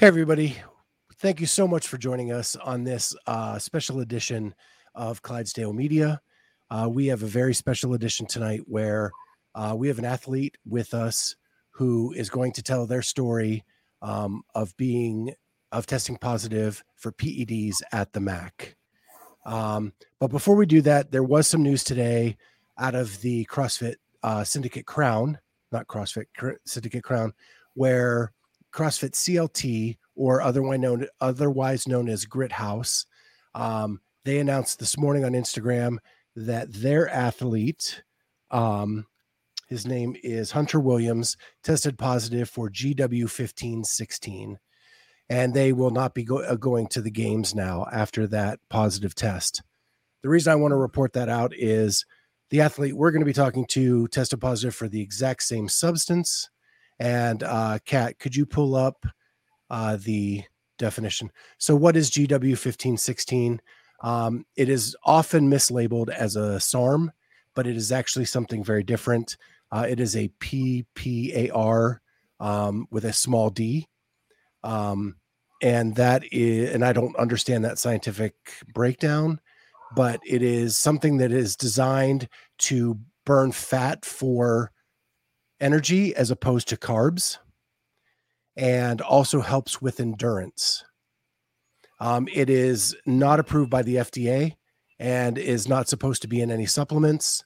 Hey, everybody. Thank you so much for joining us on this uh, special edition of Clydesdale Media. Uh, we have a very special edition tonight where uh, we have an athlete with us who is going to tell their story um, of being of testing positive for PEDs at the MACC. Um, but before we do that, there was some news today out of the CrossFit uh, Syndicate Crown, not CrossFit Syndicate Crown, where CrossFit CLT, or otherwise known otherwise known as Grit House, um, they announced this morning on Instagram that their athlete, um, his name is Hunter Williams, tested positive for GW1516, and they will not be go- uh, going to the games now after that positive test. The reason I want to report that out is the athlete we're going to be talking to tested positive for the exact same substance. And uh, Kat, could you pull up uh, the definition? So, what is GW fifteen sixteen? Um, it is often mislabeled as a SARM, but it is actually something very different. Uh, it is a PPAR um, with a small d. Um, and that is, and I don't understand that scientific breakdown, but it is something that is designed to burn fat for energy as opposed to carbs and also helps with endurance. Um, it is not approved by the FDA and is not supposed to be in any supplements,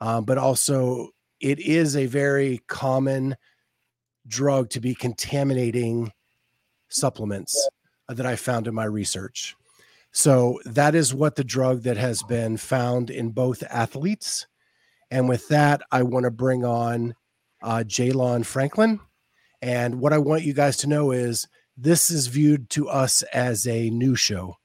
um, but also it is a very common drug to be contaminating supplements that I found in my research. So that is what the drug that has been found in both athletes. And with that, I want to bring on uh, Jaylond Franklin. And what I want you guys to know is this is viewed to us as a new show.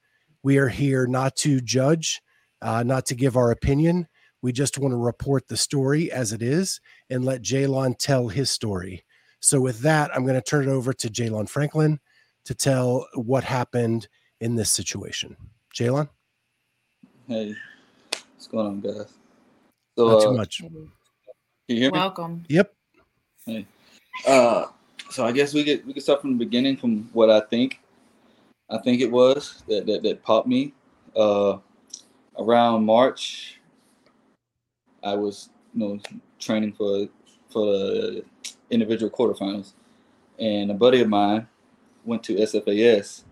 We are here not to judge, uh, not to give our opinion. We just want to report the story as it is and let Jaylond tell his story. So, with that, I'm going to turn it over to Jaylond Franklin to tell what happened in this situation. Jaylond? Hey, what's going on, guys? So, Not too uh, much. Can you hear me? Welcome. Yep. Hey. Uh, so I guess we get we can start from the beginning from what I think. I think it was that that, that popped me. Uh, around March, I was you know training for for the individual quarterfinals, and a buddy of mine went to SFAS,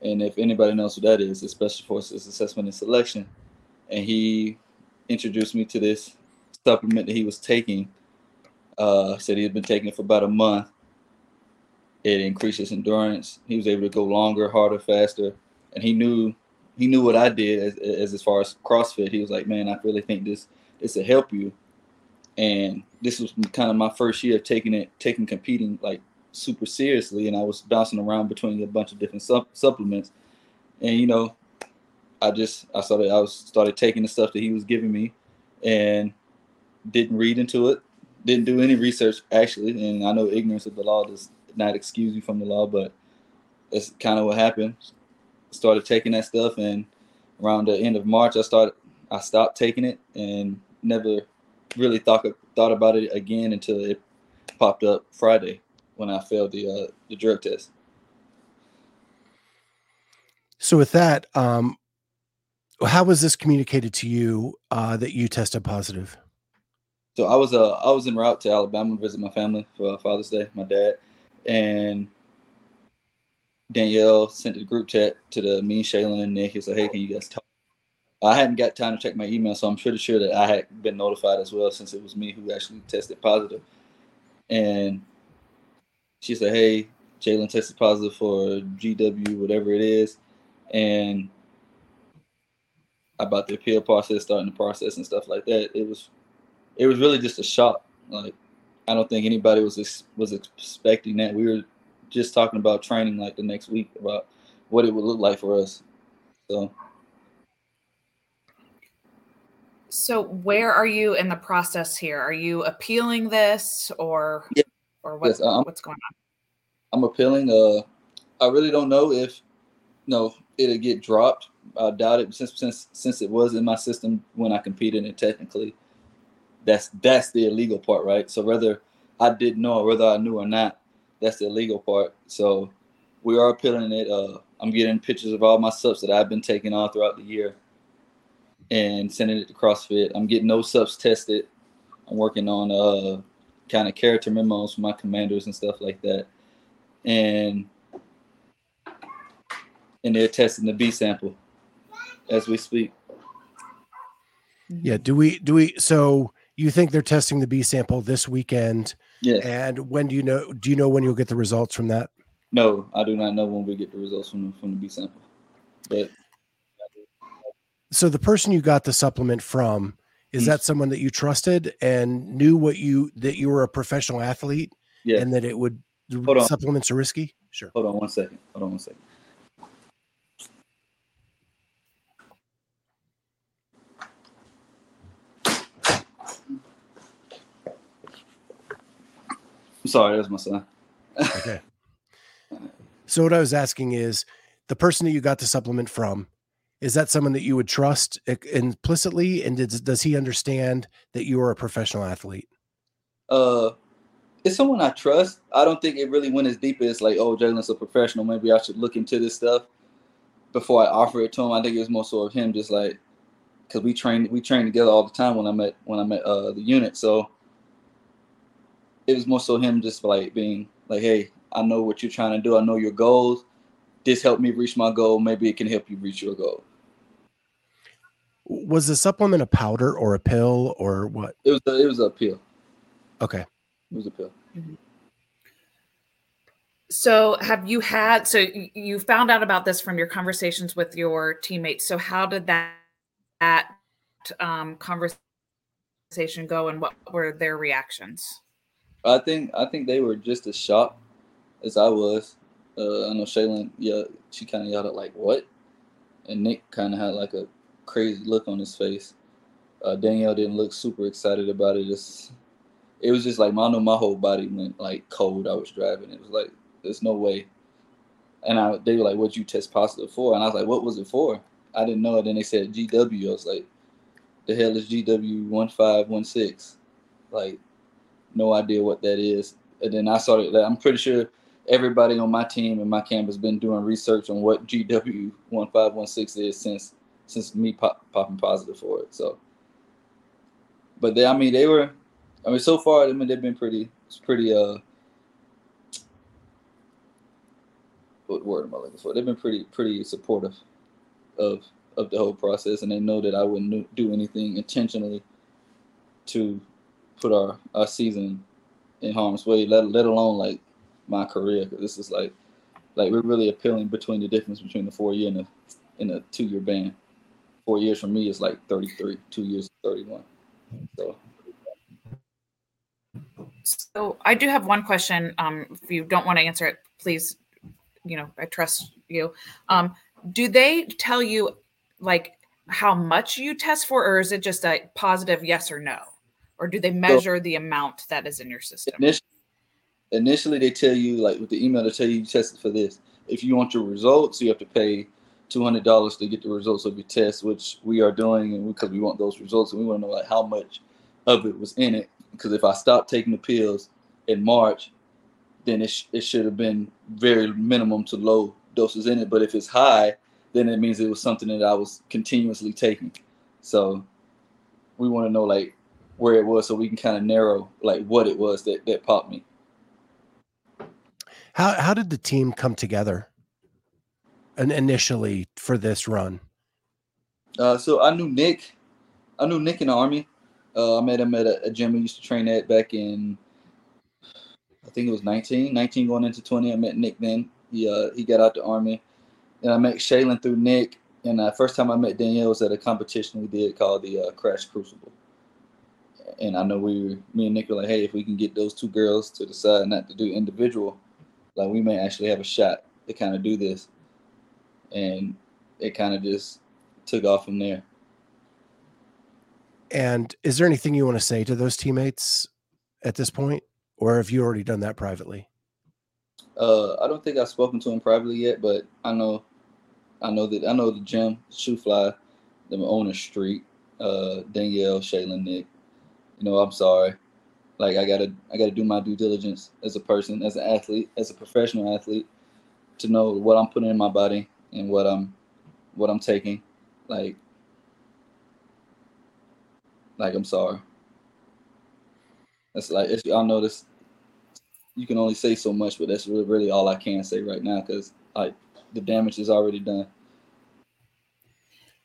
and if anybody knows what that is, it's Special Forces Assessment and Selection, and he introduced me to this supplement that he was taking. Uh, said he had been taking it for about a month. It increases endurance. He was able to go longer, harder, faster, and he knew he knew what I did as, as as far as CrossFit. He was like, "Man, I really think this this will help you." And this was kind of my first year of taking it, taking competing like super seriously, and I was bouncing around between a bunch of different sup- supplements. And you know, I just I started I was started taking the stuff that he was giving me, and didn't read into it, didn't do any research actually. And I know ignorance of the law does not excuse you from the law, but that's kind of what happened. Started taking that stuff, and around the end of March, I started I stopped taking it and never really thought thought about it again until it popped up Friday when I failed the uh, the drug test. So with that, um, how was this communicated to you uh, that you tested positive? So I was uh I was en route to Alabama to visit my family for Father's Day, my dad, and Danielle sent a group chat to the me, Shaylin, and Nick. He said, "Hey, can you guys talk?" I hadn't got time to check my email, so I'm pretty sure that I had been notified as well since it was me who actually tested positive. And she said, "Hey, Jaylond tested positive for GW, whatever it is," and about the appeal process, starting the process and stuff like that. It was, it was really just a shock. Like, I don't think anybody was ex- was expecting that. We were just talking about training like the next week about what it would look like for us. So. So where are you in the process here? Are you appealing this or yeah or what, yes, what's going on? I'm appealing. Uh, I really don't know if no it'll get dropped. I doubt it since since since it was in my system when I competed and technically that's that's the illegal part, right? So whether I didn't know or whether I knew or not, that's the illegal part. So we are appealing it. Uh, I'm getting pictures of all my subs that I've been taking all throughout the year and sending it to CrossFit. I'm getting those subs tested. I'm working on uh kind of character memos for my commanders and stuff like that. And and they're testing the B sample as we speak. Yeah. Do we do we so you think they're testing the B sample this weekend? Yeah. And when do you know do you know when you'll get the results from that? No, I do not know when we get the results from the, from the B sample. But So the person you got the supplement from, is Mm. that someone that you trusted and knew what you that you were a professional athlete yeah, and that it would Hold on. supplements are risky? Sure. hold on one second. Hold on one second. I'm was my son. Okay. So what I was asking is the person that you got the supplement from, is that someone that you would trust implicitly? And does, does he understand that you are a professional athlete? Uh, it's someone I trust. I don't think it really went as deep as like, oh, Jalen's a professional. Maybe I should look into this stuff before I offer it to him. I think it was more so of him just like, because we train we train together all the time when I'm at when I'm at uh, the unit. So it was more so him just like being like, hey, I know what you're trying to do. I know your goals. This helped me reach my goal. Maybe it can help you reach your goal. Was the supplement a powder or a pill or what? It was a, it was a pill. Okay. It was a pill. So, have you had? So, you found out about this from your conversations with your teammates. So, how did that that um, conversation go, and what were their reactions? I think I think they were just as shocked as I was. Uh, I know Shaylin, yeah, she kind of yelled at like what, and Nick kind of had like a crazy look on his face. Uh, Danielle didn't look super excited about it. Just it was just like I know my whole body went like cold. I was driving. It was like there's no way. And I they were like, "What you test positive for?" And I was like, "What was it for?" I didn't know. And then they said GW. I was like, "The hell is GW one five one six? Like no idea what that is. And then I started. I'm pretty sure everybody on my team and my camp has been doing research on what GW one five one six is since since me pop, popping positive for it. So, but they, I mean, they were. I mean, so far, I mean, they've been pretty. It's pretty. Uh, what word am I looking for? They've been pretty pretty supportive of of the whole process, and they know that I wouldn't do anything intentionally to put our, our season in harm's way, let, let alone like my career. Because this is like, like we're really appealing between the difference between the four year and the and a two year ban. Four years for me is like 33. Two years, 31. So So, I do have one question. Um, if you don't want to answer it, please, you know, I trust you. Um, do they tell you like how much you test for, or is it just a positive yes or no? Or do they measure the amount that is in your system? initially, initially they tell you like with the email they tell you you tested for this. If you want your results, you have to pay two hundred dollars to get the results of your test, which we are doing, and because we want those results, and we want to know like how much of it was in it. Because if I stopped taking the pills in March, then it, sh- it should have been very minimum to low doses in it. But if it's high, then it means it was something that I was continuously taking. So we want to know like where it was, so we can kind of narrow like what it was that that popped me. How how did the team come together? And initially for this run. Uh, so I knew Nick. I knew Nick in the army. Uh, I met him at a, a gym we used to train at back in. I think it was 19, 19 going into 20. I met Nick then. He uh, he got out the army, and I met Shaylin through Nick. And the first time I met Danielle was at a competition we did called the uh, Crash Crucible. And I know we, were, me and Nick were like, hey, if we can get those two girls to decide not to do individual, like we may actually have a shot to kind of do this. And it kind of just took off from there. And is there anything you want to say to those teammates at this point? Or have you already done that privately? Uh, I don't think I've spoken to them privately yet, but I know, I know that I know the gym, ShooFly, the owner street, uh, Danielle, Shaylin, Nick. You know, I'm sorry. Like I gotta, I gotta do my due diligence as a person, as an athlete, as a professional athlete, to know what I'm putting in my body and what I'm what I'm taking. Like like I'm sorry. That's like it's, I know this. You can only say so much, but that's really, really all I can say right now because like the damage is already done.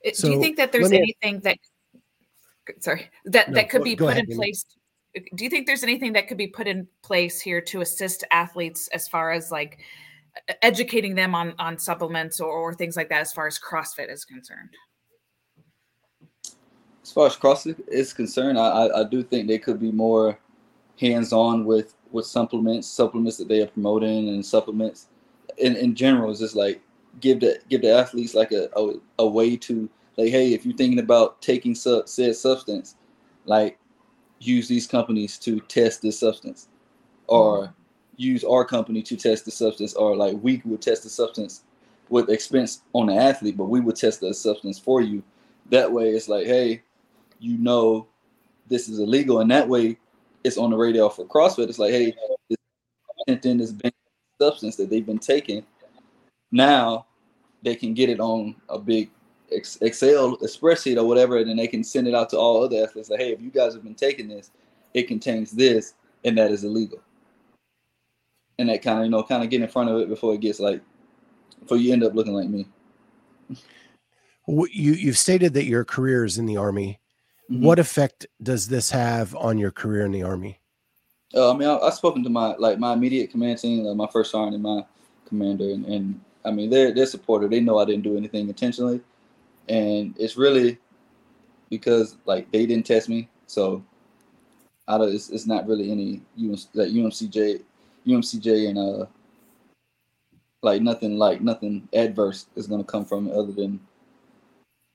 It- do you think that there's me- anything that sorry that No, that could go- be go put ahead, in Amy. place do you think there's anything that could be put in place here to assist athletes as far as like educating them on on supplements or, or things like that as far as crossfit is concerned As far as CrossFit is concerned, I, I, I do think they could be more hands-on with with supplements, supplements that they are promoting, and supplements in, in general. Is just like give the give the athletes like a, a, a way to like, hey, if you're thinking about taking said substance, like use these companies to test this substance, or mm-hmm. use our company to test the substance, or like we would test the substance with expense on the athlete, but we would test the substance for you. That way, it's like, hey, you know, this is illegal, and that way, it's on the radar for CrossFit. It's like, hey, this content in this banned substance that they've been taking. Now, they can get it on a big ex- Excel spreadsheet or whatever, and then they can send it out to all other athletes. Like, hey, if you guys have been taking this, it contains this, and that is illegal. And that kind of, you know, kind of get in front of it before it gets like, before you end up looking like me. You you've stated that your career is in the army. Mhm. What effect does this have on your career in the army? Uh, I mean, I, I've spoken to my like my immediate command team, like my first sergeant and my commander, and, and I mean they're they're supportive. They know I didn't do anything intentionally, and it's really because like they didn't test me, so out of it's, it's not really any UM, like UMCJ, UMCJ, and uh like nothing like nothing adverse is gonna come from it other than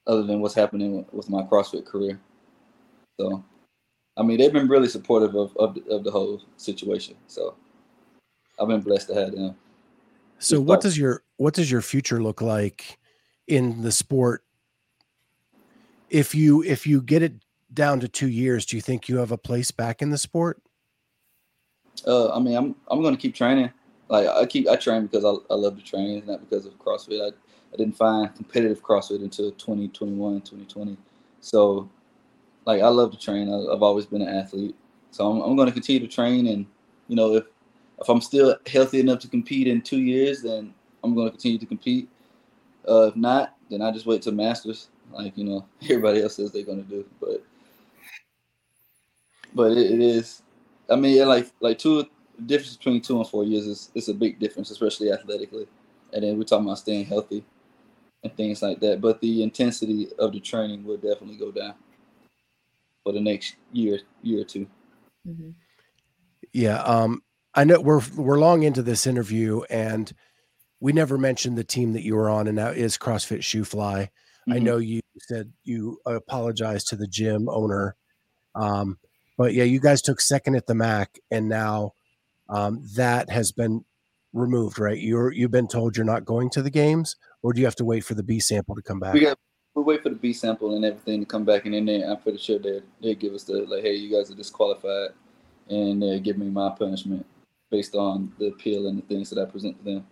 other than what's happening with my CrossFit career. So I mean, they've been really supportive of of the, of the whole situation. So I've been blessed to have them. So what does your what does your future look like in the sport? If you if you get it down to two years, do you think you have a place back in the sport? Uh, I mean, I'm I'm gonna keep training. Like I keep I train because I, I love to train, not because of CrossFit. I, I didn't find competitive CrossFit until 2021, 2020. So, like I love to train. I, I've always been an athlete. So I'm I'm gonna continue to train, and you know if if I'm still healthy enough to compete in two years, then I'm gonna continue to compete. Uh, if not, then I just wait till masters, like you know everybody else says they're gonna do. But but it, it is. I mean, yeah, like like two difference between two and four years is it's a big difference, especially athletically. And then we're talking about staying healthy and things like that. But the intensity of the training will definitely go down for the next year, year or two. Mhm. Yeah, um, I know we're we're long into this interview, and we never mentioned the team that you were on, and that is CrossFit ShooFly. I Mhm. know you said you apologized to the gym owner, um, but yeah, you guys took second at the MACC, and now um, that has been removed, right? You're you've been told you're not going to the games, or do you have to wait for the B sample to come back? We got we wait for the B sample and everything to come back, and then they, I'm pretty sure they they give us the like, hey, you guys are disqualified, and they give me my punishment based on the appeal and the things that I present to them.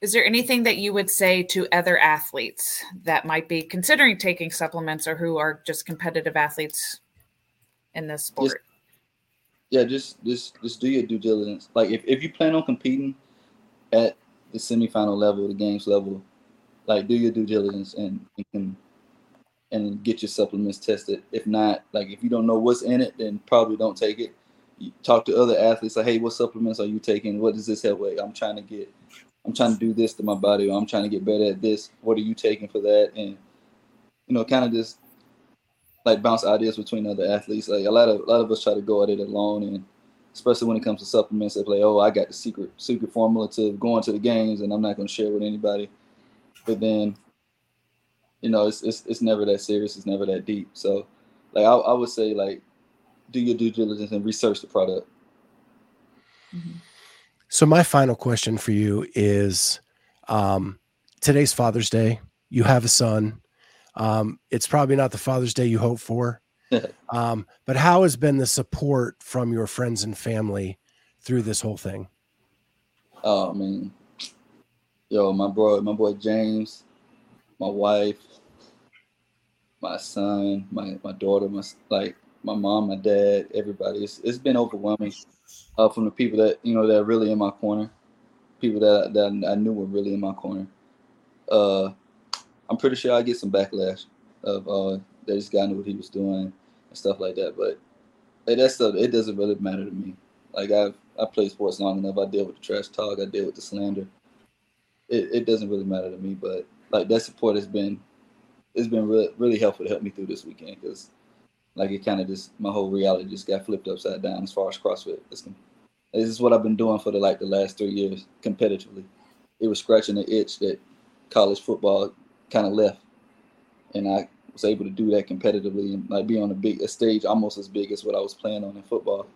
Is there anything that you would say to other athletes that might be considering taking supplements or who are just competitive athletes in this sport? yeah, just just just do your due diligence. Like if, if you plan on competing at the semifinal level, the games level, like do your due diligence and and and get your supplements tested. If not, like if you don't know what's in it, then probably don't take it. You talk to other athletes like, hey, what supplements are you taking? What does this help with? I'm trying to get I'm trying to do this to my body or I'm trying to get better at this. What are you taking for that? And you know, kind of just like bounce ideas between other athletes. Like a lot of a lot of us try to go at it alone, and especially when it comes to supplements, they play, oh, I got the secret secret formula to going to the games, and I'm not going to share with anybody. But then, you know, it's it's it's never that serious. It's never that deep. So, like I, I would say, like do your due diligence and research the product. Mhm. So my final question for you is um, today's Father's Day. You have a son. Um, it's probably not the Father's Day you hope for. um, but how has been the support from your friends and family through this whole thing? Oh, I mean, yo, my bro, my boy James, my wife, my son, my my daughter, my like my mom, my dad, everybody. It's it's been overwhelming uh, from the people that you know that are really in my corner, people that that I knew were really in my corner. Uh, I'm pretty sure I get some backlash of uh, that this guy knew what he was doing and stuff like that. But hey, that stuff it doesn't really matter to me. Like I've I played sports long enough. I deal with the trash talk. I deal with the slander. It, it doesn't really matter to me. But like that support has been it's been really really helpful to help me through this weekend because like it kind of just my whole reality just got flipped upside down as far as CrossFit. This is what I've been doing for the like the last three years competitively. It was scratching the itch that college football kind of left, and I was able to do that competitively and like be on a big a stage almost as big as what I was playing on in football.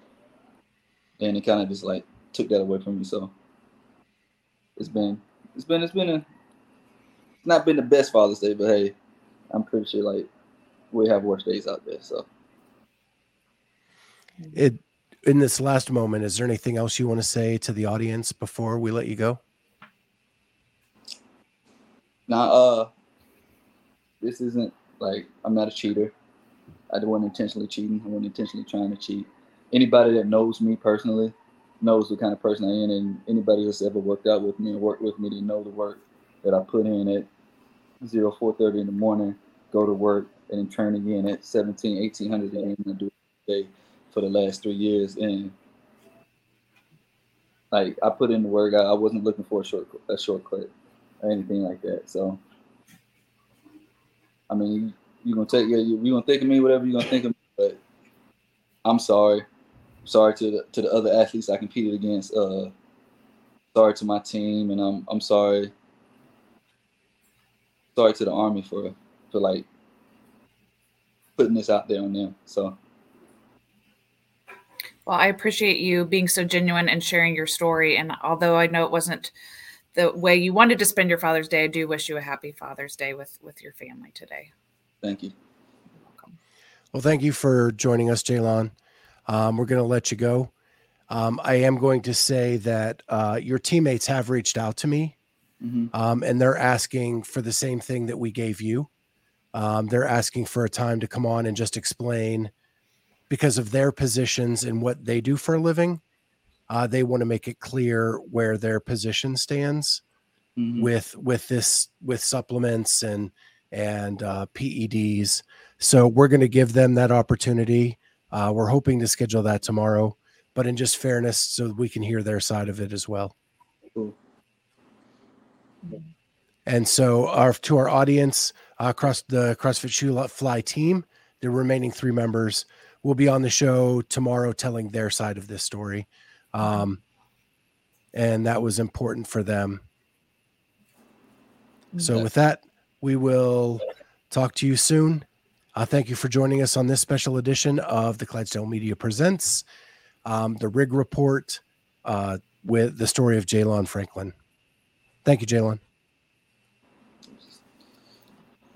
And it kind of just like took that away from me. So it's been it's been it's been a not been the best Father's Day, but hey, I'm pretty sure like we have worse days out there. So it in this last moment, is there anything else you want to say to the audience before we let you go? Now, uh, this isn't like I'm not a cheater. I wasn't want intentionally cheating. I wasn't intentionally trying to cheat. Anybody that knows me personally knows the kind of person I am, and anybody that's ever worked out with me and worked with me, they know the work that I put in at zero four thirty in the morning, go to work, and then train again at 17, 1800 a.m. and do it for the last three years. And like I put in the work. I, wasn't looking for a short a shortcut or anything like that. So I mean, you, are gonna take you you gonna think of me whatever you're gonna think of me, but I'm sorry. sorry to the to the other athletes I competed against. Uh, sorry to my team, and I'm I'm sorry. Sorry to the army for for like putting this out there on them. So. Well, I appreciate you being so genuine and sharing your story. And although I know it wasn't the way you wanted to spend your Father's Day, I do wish you a happy Father's Day with with your family today. Thank you. Welcome. Well, thank you for joining us, Jaylond. Um, we're going to let you go. Um, I am going to say that uh, your teammates have reached out to me, mm-hmm. um, and they're asking for the same thing that we gave you. Um, they're asking for a time to come on and just explain because of their positions and what they do for a living. Uh, they want to make it clear where their position stands mm-hmm. with with this with supplements and and uh, PEDs. So we're going to give them that opportunity. Uh, we're hoping to schedule that tomorrow, but in just fairness, so we can hear their side of it as well. Cool. And so, our to our audience uh, across the CrossFit ShooFly team, the remaining three members will be on the show tomorrow, telling their side of this story, um, and that was important for them. So, with that, we will talk to you soon. Uh, thank you for joining us on this special edition of the Clydesdale Media Presents, um, the Rig Report uh, with the story of Jaylond Franklin. Thank you, Jaylond.